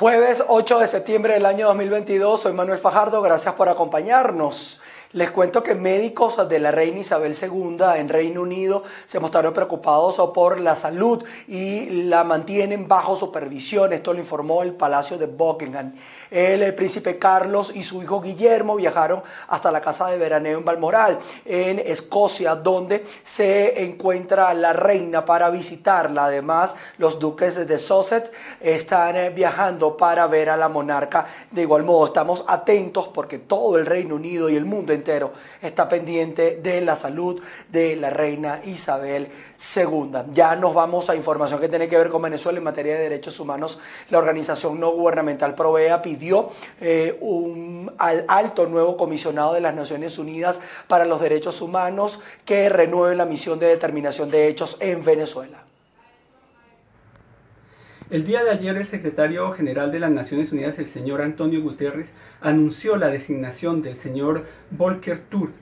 Jueves 8 de septiembre del año 2022, soy Manuel Fajardo, gracias por acompañarnos. Les cuento que médicos de la reina Isabel II en Reino Unido se mostraron preocupados por la salud y la mantienen bajo supervisión. Esto lo informó el Palacio de Buckingham. El príncipe Carlos y su hijo Guillermo viajaron hasta la casa de veraneo en Balmoral, en Escocia, donde se encuentra la reina para visitarla. Además, los duques de Sussex están viajando para ver a la monarca. De igual modo, estamos atentos porque todo el Reino Unido y el mundo entero está pendiente de la salud de la reina Isabel II. Ya nos vamos a información que tiene que ver con Venezuela en materia de derechos humanos. La organización no gubernamental Provea pidió eh, un, al alto nuevo comisionado de las Naciones Unidas para los Derechos Humanos que renueve la misión de determinación de hechos en Venezuela. El día de ayer el secretario general de las Naciones Unidas, el señor Antonio Guterres, anunció la designación del señor Volker Turk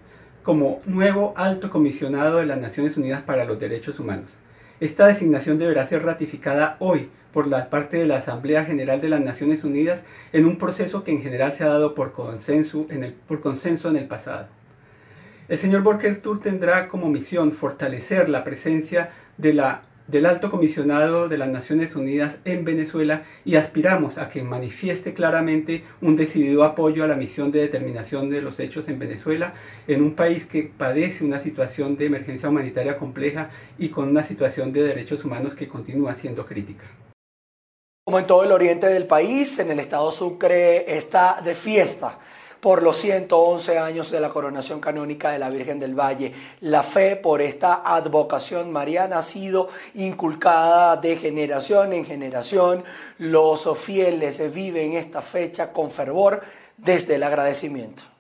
como nuevo alto comisionado de las Naciones Unidas para los Derechos Humanos. Esta designación deberá ser ratificada hoy por la parte de la Asamblea General de las Naciones Unidas en un proceso que en general se ha dado por consenso en el, pasado. El señor Volker Turk tendrá como misión fortalecer la presencia de la del Alto Comisionado de las Naciones Unidas en Venezuela y aspiramos a que manifieste claramente un decidido apoyo a la misión de determinación de los hechos en Venezuela, en un país que padece una situación de emergencia humanitaria compleja y con una situación de derechos humanos que continúa siendo crítica. Como en todo el oriente del país, en el estado Sucre está de fiesta por los 111 años de la coronación canónica de la Virgen del Valle. La fe por esta advocación mariana ha sido inculcada de generación en generación. Los fieles viven esta fecha con fervor desde el agradecimiento.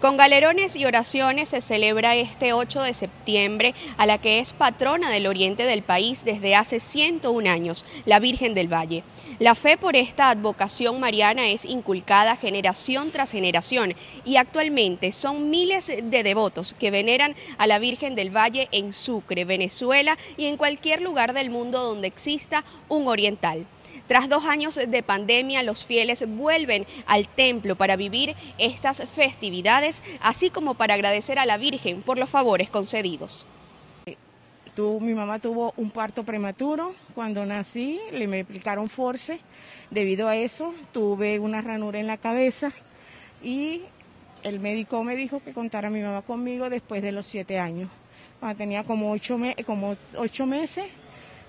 Con galerones y oraciones se celebra este 8 de septiembre a la que es patrona del oriente del país desde hace 101 años, la Virgen del Valle. La fe por esta advocación mariana es inculcada generación tras generación y actualmente son miles de devotos que veneran a la Virgen del Valle en Sucre, Venezuela y en cualquier lugar del mundo donde exista un oriental. Tras dos años de pandemia, los fieles vuelven al templo para vivir estas festividades, así como para agradecer a la Virgen por los favores concedidos. mi mamá tuvo un parto prematuro. Cuando nací le me aplicaron force. Debido a eso tuve una ranura en la cabeza y el médico me dijo que contara a mi mamá conmigo después de los siete años. Cuando tenía como ocho meses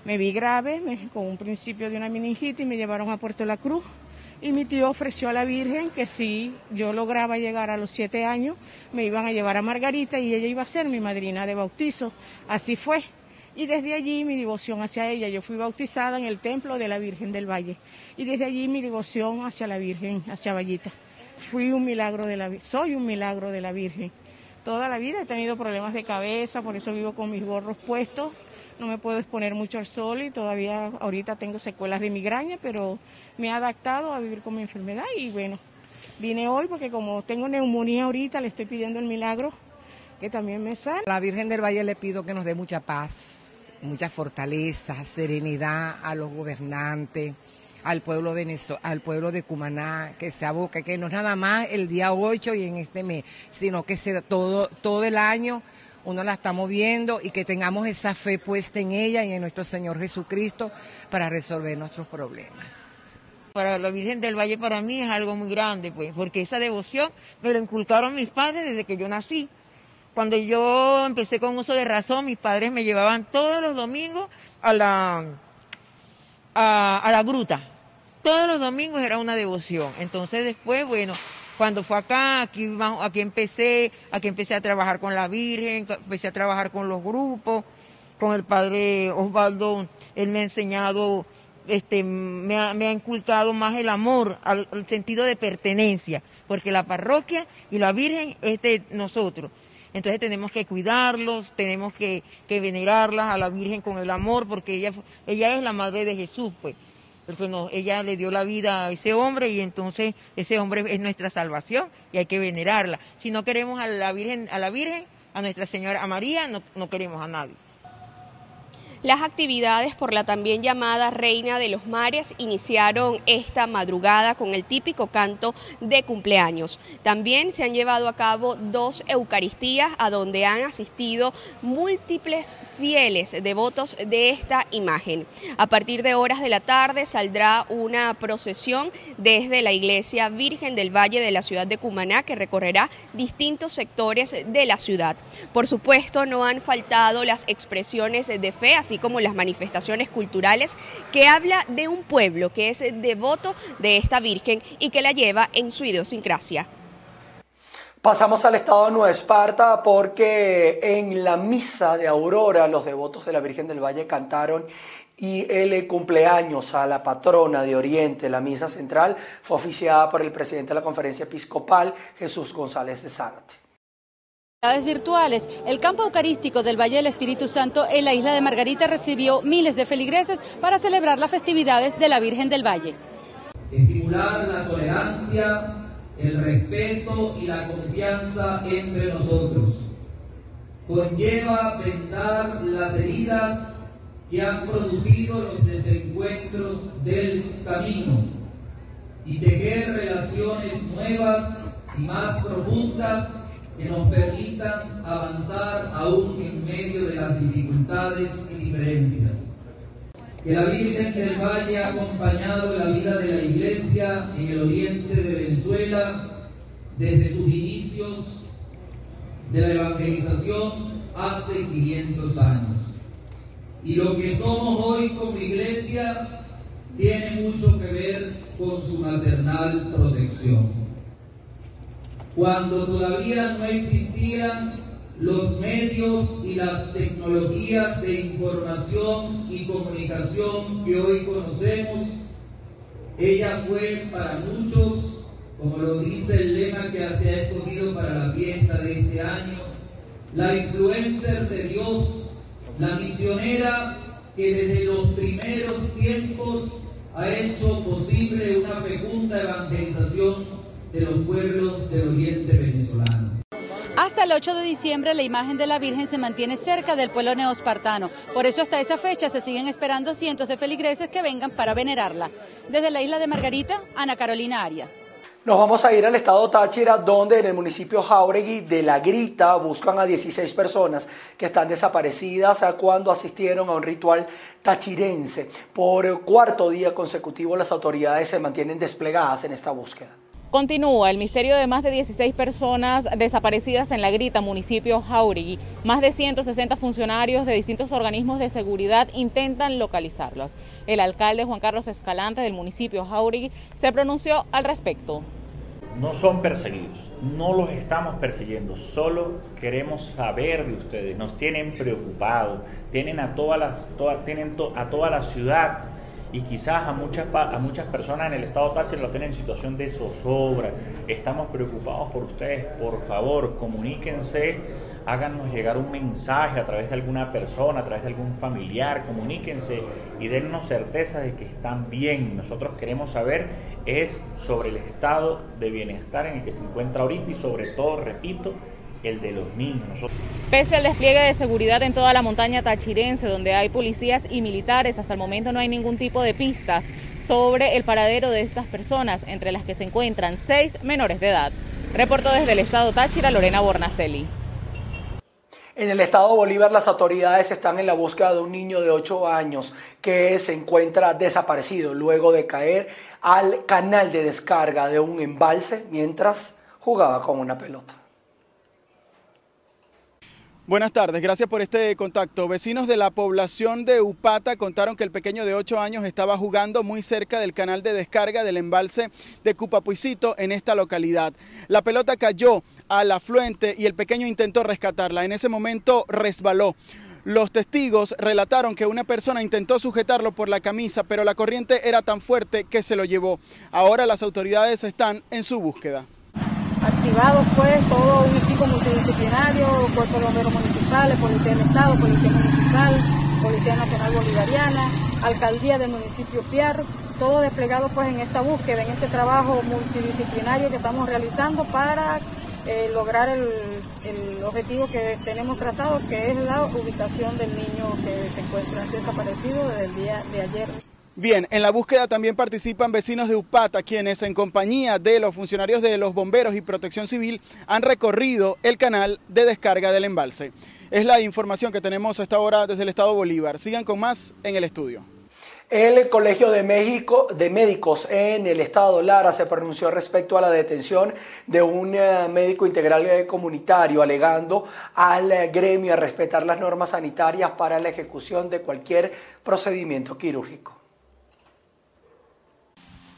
me vi grave, con un principio de una meningitis, me llevaron a Puerto La Cruz y mi tío ofreció a la Virgen que si yo lograba llegar a los siete años, me iban a llevar a Margarita y ella iba a ser mi madrina de bautizo. Así fue. Y desde allí mi devoción hacia ella, yo fui bautizada en el templo de la Virgen del Valle. Y desde allí mi devoción hacia la Virgen, hacia Vallita. Fui un milagro de la soy un milagro de la Virgen. Toda la vida he tenido problemas de cabeza, por eso vivo con mis gorros puestos no me puedo exponer mucho al sol y todavía ahorita tengo secuelas de migraña, pero me he adaptado a vivir con mi enfermedad y bueno, vine hoy porque como tengo neumonía ahorita, le estoy pidiendo el milagro que también me sale. A la Virgen del Valle le pido que nos dé mucha paz, mucha fortaleza, serenidad a los gobernantes, al pueblo, al pueblo de Cumaná, que se aboque, que no es nada más el día 8 y en este mes, sino que sea todo, todo el año uno la está moviendo y que tengamos esa fe puesta en ella y en nuestro Señor Jesucristo para resolver nuestros problemas. Para la Virgen del Valle para mí es algo muy grande, pues, porque esa devoción me la inculcaron mis padres desde que yo nací. Cuando yo empecé con uso de razón, mis padres me llevaban todos los domingos a la, a, a la gruta. Todos los domingos era una devoción. Entonces después, bueno, cuando fue acá, aquí, aquí empecé, aquí empecé a trabajar con la Virgen, empecé a trabajar con los grupos, con el padre Osvaldo, él me ha enseñado, este, me ha, me ha inculcado más el amor, al, sentido de pertenencia, porque la parroquia y la Virgen es de nosotros. Entonces tenemos que cuidarlos, tenemos que, venerarlas a la Virgen con el amor, porque ella, ella es la madre de Jesús, pues porque no, ella le dio la vida a ese hombre y entonces ese hombre es nuestra salvación y hay que venerarla. Si no queremos a la Virgen, a la Virgen, a Nuestra Señora, a María, no queremos a nadie. Las actividades por la también llamada Reina de los Mares iniciaron esta madrugada con el típico canto de cumpleaños. También se han llevado a cabo dos Eucaristías a donde han asistido múltiples fieles devotos de esta imagen. A partir de horas de la tarde saldrá una procesión desde la iglesia Virgen del Valle de la ciudad de Cumaná que recorrerá distintos sectores de la ciudad. Por supuesto, no han faltado las expresiones de fe, así como las manifestaciones culturales, que habla de un pueblo que es devoto de esta Virgen y que la lleva en su idiosincrasia. Pasamos al estado de Nueva Esparta porque en la misa de Aurora los devotos de la Virgen del Valle cantaron y el cumpleaños a la patrona de Oriente, la misa central, fue oficiada por el presidente de la conferencia episcopal, Jesús González de Zárate virtuales, el campo eucarístico del Valle del Espíritu Santo en la isla de Margarita recibió miles de feligreses para celebrar las festividades de la Virgen del Valle. Estimular la tolerancia, el respeto y la confianza entre nosotros. Conlleva vendar las heridas que han producido los desencuentros del camino y tejer relaciones nuevas y más profundas que nos permitan avanzar aún en medio de las dificultades y diferencias. Que la Virgen del Valle ha acompañado la vida de la Iglesia en el oriente de Venezuela desde sus inicios de la evangelización hace 500 años. Y lo que somos hoy como Iglesia tiene mucho que ver con su maternal protección cuando todavía no existían los medios y las tecnologías de información y comunicación que hoy conocemos, ella fue para muchos, como lo dice el lema que se ha escogido para la fiesta de este año, la influencer de Dios, la misionera que desde los primeros tiempos ha hecho posible una fecunda evangelización de los pueblos del oriente venezolano. Hasta el 8 de diciembre la imagen de la Virgen se mantiene cerca del pueblo neospartano. Por eso hasta esa fecha se siguen esperando cientos de feligreses que vengan para venerarla. Desde la isla de Margarita, Ana Carolina Arias. Nos vamos a ir al estado Táchira, donde en el municipio Jauregui de La Grita buscan a 16 personas que están desaparecidas cuando asistieron a un ritual tachirense. Por cuarto día consecutivo las autoridades se mantienen desplegadas en esta búsqueda. Continúa el misterio de más de 16 personas desaparecidas en La Grita, municipio Jauregui. Más de 160 funcionarios de distintos organismos de seguridad intentan localizarlos. El alcalde Juan Carlos Escalante del municipio Jauregui se pronunció al respecto. No son perseguidos, no los estamos persiguiendo, solo queremos saber de ustedes, nos tienen preocupados, tienen a, todas las, tienen a toda la ciudad y quizás a muchas, a muchas personas en el estado Táchira lo tienen en situación de zozobra. Estamos preocupados por ustedes. Por favor, comuníquense, háganos llegar un mensaje a través de alguna persona, a través de algún familiar, comuníquense y dennos certeza de que están bien. Nosotros queremos saber es sobre el estado de bienestar en el que se encuentra ahorita y sobre todo, repito, el de los niños. Pese al despliegue de seguridad en toda la montaña tachirense, donde hay policías y militares, hasta el momento no hay ningún tipo de pistas sobre el paradero de estas personas, entre las que se encuentran seis menores de edad. Reportó desde el estado Táchira Lorena Bornacelli. En el estado Bolívar las autoridades están en la búsqueda de un niño de 8 años que se encuentra desaparecido luego de caer al canal de descarga de un embalse mientras jugaba con una pelota. Buenas tardes, gracias por este contacto. Vecinos de la población de Upata contaron que el pequeño de 8 años estaba jugando muy cerca del canal de descarga del embalse de Cupapuicito en esta localidad. La pelota cayó al afluente y el pequeño intentó rescatarla. En ese momento resbaló. Los testigos relataron que una persona intentó sujetarlo por la camisa, pero la corriente era tan fuerte que se lo llevó. Ahora las autoridades están en su búsqueda activado pues todo un equipo multidisciplinario, cuerpo de bomberos municipales, policía del estado, policía municipal, policía nacional bolivariana, alcaldía del municipio Piar, todo desplegado pues en esta búsqueda, en este trabajo multidisciplinario que estamos realizando para eh, lograr el, el, objetivo que tenemos trazado, que es la ubicación del niño que se encuentra desaparecido desde el día de ayer. Bien, en la búsqueda también participan vecinos de Upata, quienes en compañía de los funcionarios de los bomberos y protección civil han recorrido el canal de descarga del embalse. Es la información que tenemos hasta ahora desde el Estado Bolívar. Sigan con más en el estudio. El Colegio de, México, de Médicos en el Estado Lara se pronunció respecto a la detención de un eh, médico integral eh, comunitario, alegando al gremio a respetar las normas sanitarias para la ejecución de cualquier procedimiento quirúrgico.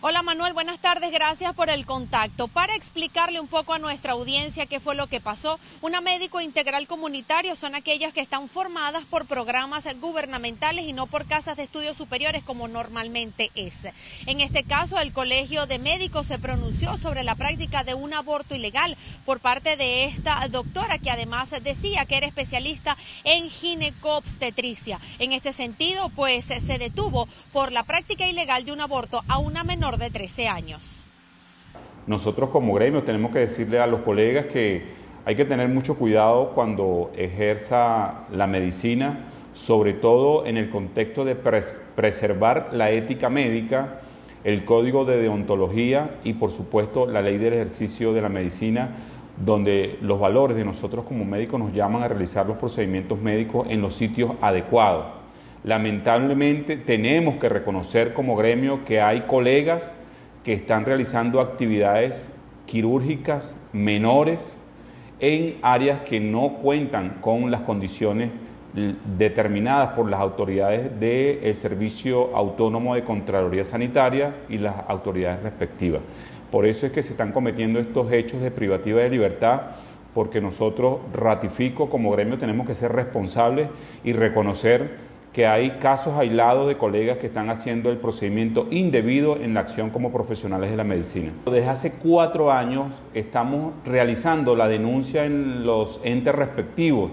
Hola Manuel, buenas tardes, gracias por el contacto. Para explicarle un poco a nuestra audiencia qué fue lo que pasó, una médico integral comunitario son aquellas que están formadas por programas gubernamentales y no por casas de estudios superiores como normalmente es. En este caso, el Colegio de Médicos se pronunció sobre la práctica de un aborto ilegal por parte de esta doctora que además decía que era especialista en ginecobstetricia. En este sentido, pues se detuvo por la práctica ilegal de un aborto a una menor de 13 años. Nosotros como gremio tenemos que decirle a los colegas que hay que tener mucho cuidado cuando ejerza la medicina, sobre todo en el contexto de preservar la ética médica, el código de deontología y por supuesto la ley del ejercicio de la medicina, donde los valores de nosotros como médicos nos llaman a realizar los procedimientos médicos en los sitios adecuados. Lamentablemente tenemos que reconocer como gremio que hay colegas que están realizando actividades quirúrgicas menores en áreas que no cuentan con las condiciones determinadas por las autoridades del Servicio Autónomo de Contraloría Sanitaria y las autoridades respectivas. Por eso es que se están cometiendo estos hechos de privativa de libertad, porque nosotros ratifico como gremio tenemos que ser responsables y reconocer que hay casos aislados de colegas que están haciendo el procedimiento indebido en la acción como profesionales de la medicina. Desde hace cuatro años estamos realizando la denuncia en los entes respectivos,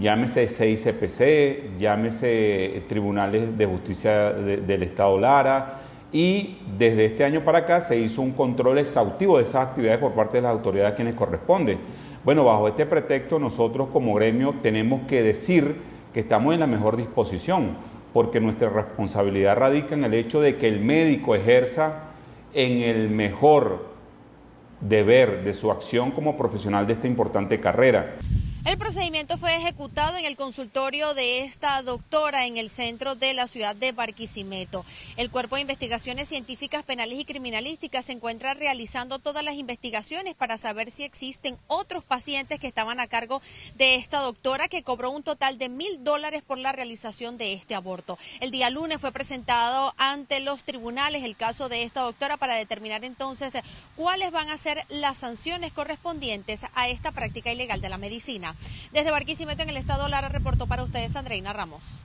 llámese CICPC, llámese Tribunales de Justicia del Estado Lara, y desde este año para acá se hizo un control exhaustivo de esas actividades por parte de las autoridades a quienes corresponde. Bueno, bajo este pretexto nosotros como gremio tenemos que decir que estamos en la mejor disposición, porque nuestra responsabilidad radica en el hecho de que el médico ejerza en el mejor deber de su acción como profesional de esta importante carrera. El procedimiento fue ejecutado en el consultorio de esta doctora en el centro de la ciudad de Barquisimeto. El Cuerpo de Investigaciones Científicas Penales y Criminalísticas se encuentra realizando todas las investigaciones para saber si existen otros pacientes que estaban a cargo de esta doctora que cobró un total de mil dólares por la realización de este aborto. El día lunes fue presentado ante los tribunales el caso de esta doctora para determinar entonces cuáles van a ser las sanciones correspondientes a esta práctica ilegal de la medicina. Desde Barquisimeto en el estado Lara reportó para ustedes Andreina Ramos.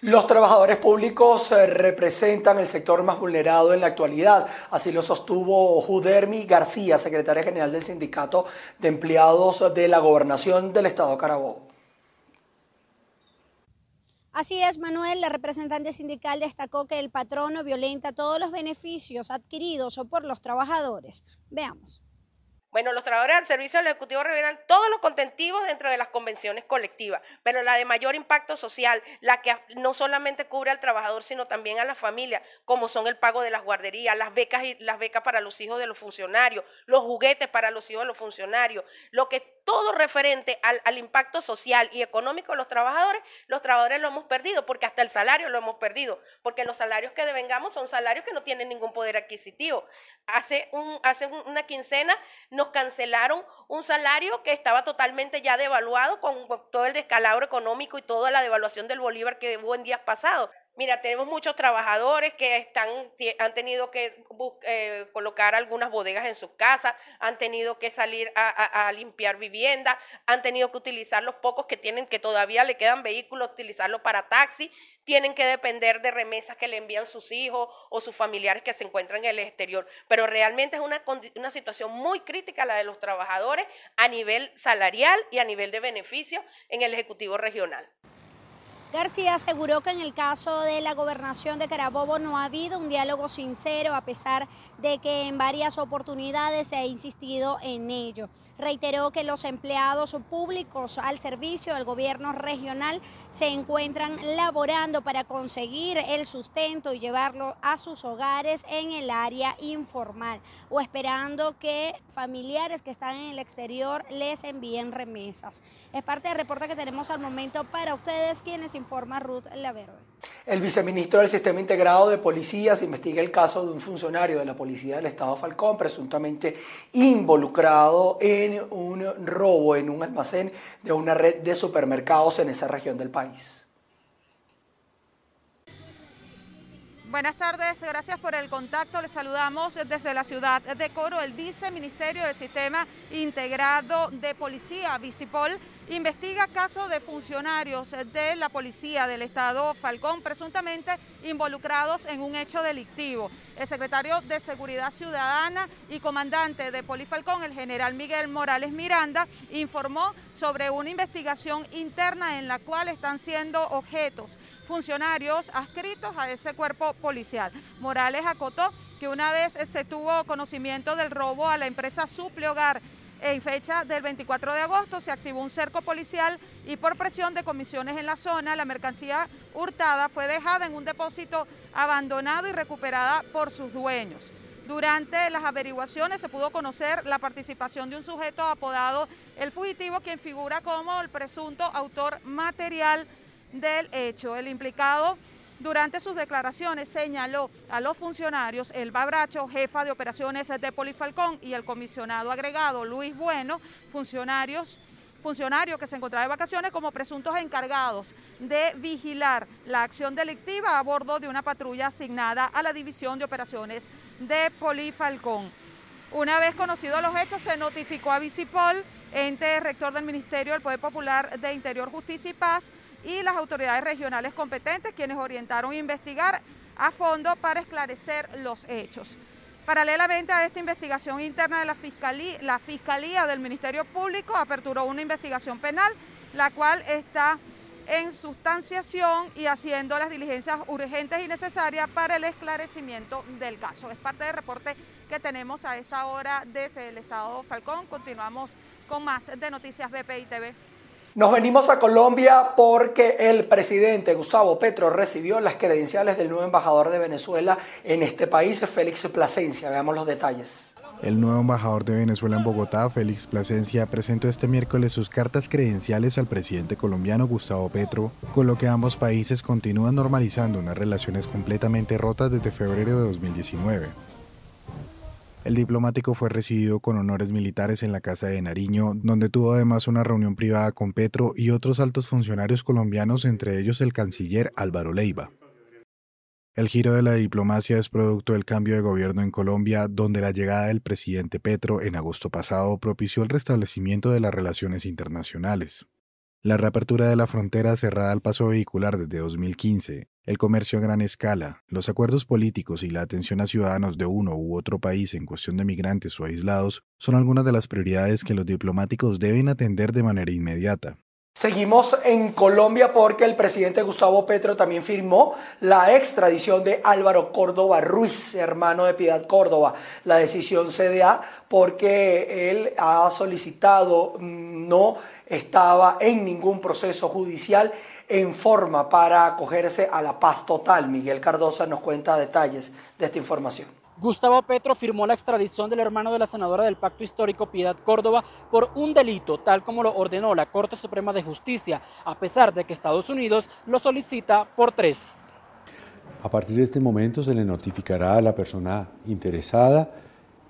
Los trabajadores públicos eh, representan el sector más vulnerado en la actualidad, así lo sostuvo Judermi García, secretaria general del Sindicato de Empleados de la Gobernación del Estado Carabobo. Así es, Manuel, la representante sindical destacó que el patrono violenta todos los beneficios adquiridos por los trabajadores. Veamos. Bueno, los trabajadores del Servicio del Ejecutivo Regional, todos los contentivos dentro de las convenciones colectivas, pero la de mayor impacto social, la que no solamente cubre al trabajador, sino también a la familia, como son el pago de las guarderías, las becas y las becas para los hijos de los funcionarios, los juguetes para los hijos de los funcionarios, lo que todo referente al, al impacto social y económico de los trabajadores, los trabajadores lo hemos perdido, porque hasta el salario lo hemos perdido, porque los salarios que devengamos son salarios que no tienen ningún poder adquisitivo. Hace, un, hace una quincena no cancelaron un salario que estaba totalmente ya devaluado con todo el descalabro económico y toda la devaluación del bolívar que hubo en días pasados. Mira, tenemos muchos trabajadores que están, han tenido que eh, colocar algunas bodegas en sus casas, han tenido que salir a, limpiar viviendas, han tenido que utilizar los pocos que tienen, que todavía le quedan vehículos, utilizarlos para taxi, tienen que depender de remesas que le envían sus hijos o sus familiares que se encuentran en el exterior. Pero realmente es una, una situación muy crítica la de los trabajadores a nivel salarial y a nivel de beneficio en el Ejecutivo Regional. García aseguró que en el caso de la gobernación de Carabobo no ha habido un diálogo sincero a pesar de que en varias oportunidades se ha insistido en ello. Reiteró que los empleados públicos al servicio del gobierno regional se encuentran laborando para conseguir el sustento y llevarlo a sus hogares en el área informal o esperando que familiares que están en el exterior les envíen remesas. Es parte del reporte que tenemos al momento para ustedes quienes informa Ruth Laverde. El viceministro del Sistema Integrado de Policías investiga el caso de un funcionario de la Policía del Estado Falcón presuntamente involucrado en un robo en un almacén de una red de supermercados en esa región del país. Buenas tardes, gracias por el contacto. Les saludamos desde la ciudad de Coro, el viceministerio del Sistema Integrado de Policía, Vicipol, investiga casos de funcionarios de la policía del estado Falcón presuntamente involucrados en un hecho delictivo. El secretario de Seguridad Ciudadana y comandante de Polifalcón, el general Miguel Morales Miranda, informó sobre una investigación interna en la cual están siendo objetos funcionarios adscritos a ese cuerpo policial. Morales acotó que una vez se tuvo conocimiento del robo a la empresa Suple Hogar en fecha del 24 de agosto se activó un cerco policial y por presión de comisiones en la zona, la mercancía hurtada fue dejada en un depósito abandonado y recuperada por sus dueños. Durante las averiguaciones se pudo conocer la participación de un sujeto apodado El Fugitivo, quien figura como el presunto autor material del hecho. El implicado durante sus declaraciones señaló a los funcionarios Elba Bracho, jefa de operaciones de Polifalcón, y el comisionado agregado Luis Bueno, funcionarios funcionario que se encontraba de vacaciones como presuntos encargados de vigilar la acción delictiva a bordo de una patrulla asignada a la División de Operaciones de Polifalcón. Una vez conocidos los hechos, se notificó a Vicipol, ente rector del Ministerio del Poder Popular de Interior, Justicia y Paz, y las autoridades regionales competentes, quienes orientaron a investigar a fondo para esclarecer los hechos. Paralelamente a esta investigación interna de la Fiscalía, la Fiscalía del Ministerio Público aperturó una investigación penal, la cual está en sustanciación y haciendo las diligencias urgentes y necesarias para el esclarecimiento del caso. Es parte del reporte que tenemos a esta hora desde el Estado Falcón. Continuamos con más de Noticias BPI TV. Nos venimos a Colombia porque el presidente Gustavo Petro recibió las credenciales del nuevo embajador de Venezuela en este país, Félix Plasencia. Veamos los detalles. El nuevo embajador de Venezuela en Bogotá, Félix Plasencia, presentó este miércoles sus cartas credenciales al presidente colombiano Gustavo Petro, con lo que ambos países continúan normalizando unas relaciones completamente rotas desde febrero de 2019. El diplomático fue recibido con honores militares en la Casa de Nariño, donde tuvo además una reunión privada con Petro y otros altos funcionarios colombianos, entre ellos el canciller Álvaro Leiva. El giro de la diplomacia es producto del cambio de gobierno en Colombia, donde la llegada del presidente Petro en agosto pasado propició el restablecimiento de las relaciones internacionales. La reapertura de la frontera cerrada al paso vehicular desde 2015, el comercio a gran escala, los acuerdos políticos y la atención a ciudadanos de uno u otro país en cuestión de migrantes o aislados son algunas de las prioridades que los diplomáticos deben atender de manera inmediata. Seguimos en Colombia porque el presidente Gustavo Petro también firmó la extradición de Álvaro Córdoba Ruiz, hermano de Piedad Córdoba. La decisión se da porque él ha solicitado mm, no estaba en ningún proceso judicial en forma para acogerse a la paz total. Miguel Cardosa nos cuenta detalles de esta información. Gustavo Petro firmó la extradición del hermano de la senadora del Pacto Histórico Piedad Córdoba por un delito, tal como lo ordenó la Corte Suprema de Justicia, a pesar de que Estados Unidos lo solicita por tres. A partir de este momento se le notificará a la persona interesada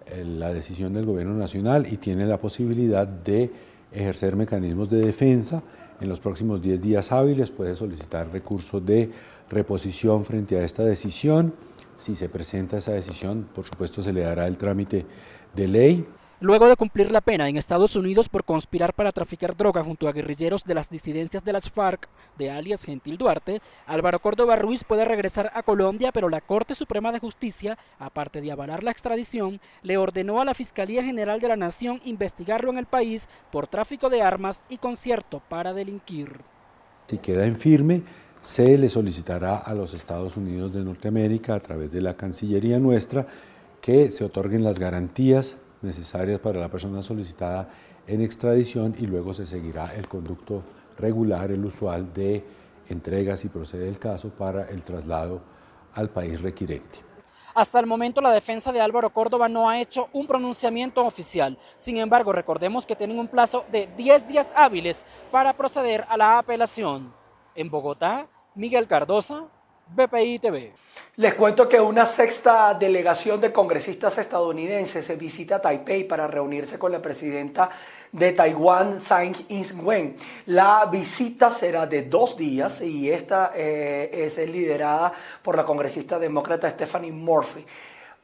eh, la decisión del Gobierno Nacional y tiene la posibilidad de ejercer mecanismos de defensa. En los próximos 10 días hábiles puede solicitar recurso de reposición frente a esta decisión. Si se presenta esa decisión, por supuesto se le dará el trámite de ley. Luego de cumplir la pena en Estados Unidos por conspirar para traficar droga junto a guerrilleros de las disidencias de las FARC, de alias Gentil Duarte, Álvaro Córdoba Ruiz puede regresar a Colombia, pero la Corte Suprema de Justicia, aparte de avalar la extradición, le ordenó a la Fiscalía General de la Nación investigarlo en el país por tráfico de armas y concierto para delinquir. Si queda en firme, se le solicitará a los Estados Unidos de Norteamérica a través de la Cancillería nuestra que se otorguen las garantías necesarias para la persona solicitada en extradición y luego se seguirá el conducto regular, el usual de entrega si procede el caso para el traslado al país requirente. Hasta el momento la defensa de Álvaro Córdoba no ha hecho un pronunciamiento oficial. Sin embargo, recordemos que tienen un plazo de 10 días hábiles para proceder a la apelación. En Bogotá, Miguel Cardosa, BPI TV. Les cuento que una sexta delegación de congresistas estadounidenses visita Taipei para reunirse con la presidenta de Taiwán, Tsai Ing-wen. La visita será de dos días y esta eh, es liderada por la congresista demócrata Stephanie Murphy.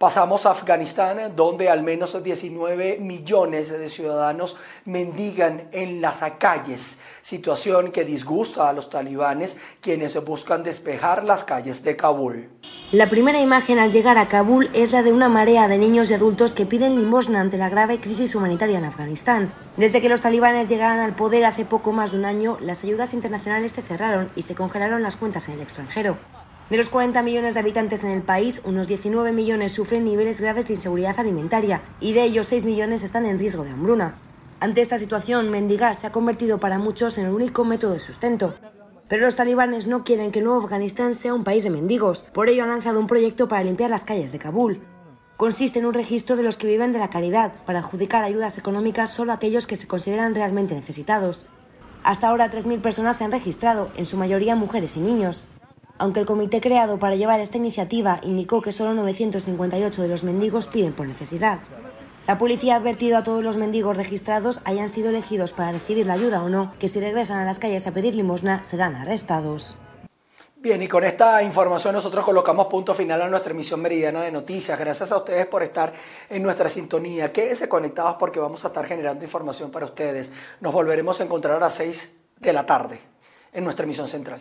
Pasamos a Afganistán, donde al menos 19 millones de ciudadanos mendigan en las calles, situación que disgusta a los talibanes, quienes buscan despejar las calles de Kabul. La primera imagen al llegar a Kabul es la de una marea de niños y adultos que piden limosna ante la grave crisis humanitaria en Afganistán. Desde que los talibanes llegaran al poder hace poco más de un año, las ayudas internacionales se cerraron y se congelaron las cuentas en el extranjero. De los 40 millones de habitantes en el país, unos 19 millones sufren niveles graves de inseguridad alimentaria y de ellos 6 millones están en riesgo de hambruna. Ante esta situación, mendigar se ha convertido para muchos en el único método de sustento. Pero los talibanes no quieren que nuevo Afganistán sea un país de mendigos, por ello han lanzado un proyecto para limpiar las calles de Kabul. Consiste en un registro de los que viven de la caridad, para adjudicar ayudas económicas solo a aquellos que se consideran realmente necesitados. Hasta ahora 3.000 personas se han registrado, en su mayoría mujeres y niños aunque el comité creado para llevar esta iniciativa indicó que solo 958 de los mendigos piden por necesidad. La policía ha advertido a todos los mendigos registrados, hayan sido elegidos para recibir la ayuda o no, que si regresan a las calles a pedir limosna serán arrestados. Bien, y con esta información nosotros colocamos punto final a nuestra emisión meridiana de noticias. Gracias a ustedes por estar en nuestra sintonía. Quédense conectados porque vamos a estar generando información para ustedes. Nos volveremos a encontrar a las 6 de la tarde en nuestra emisión central.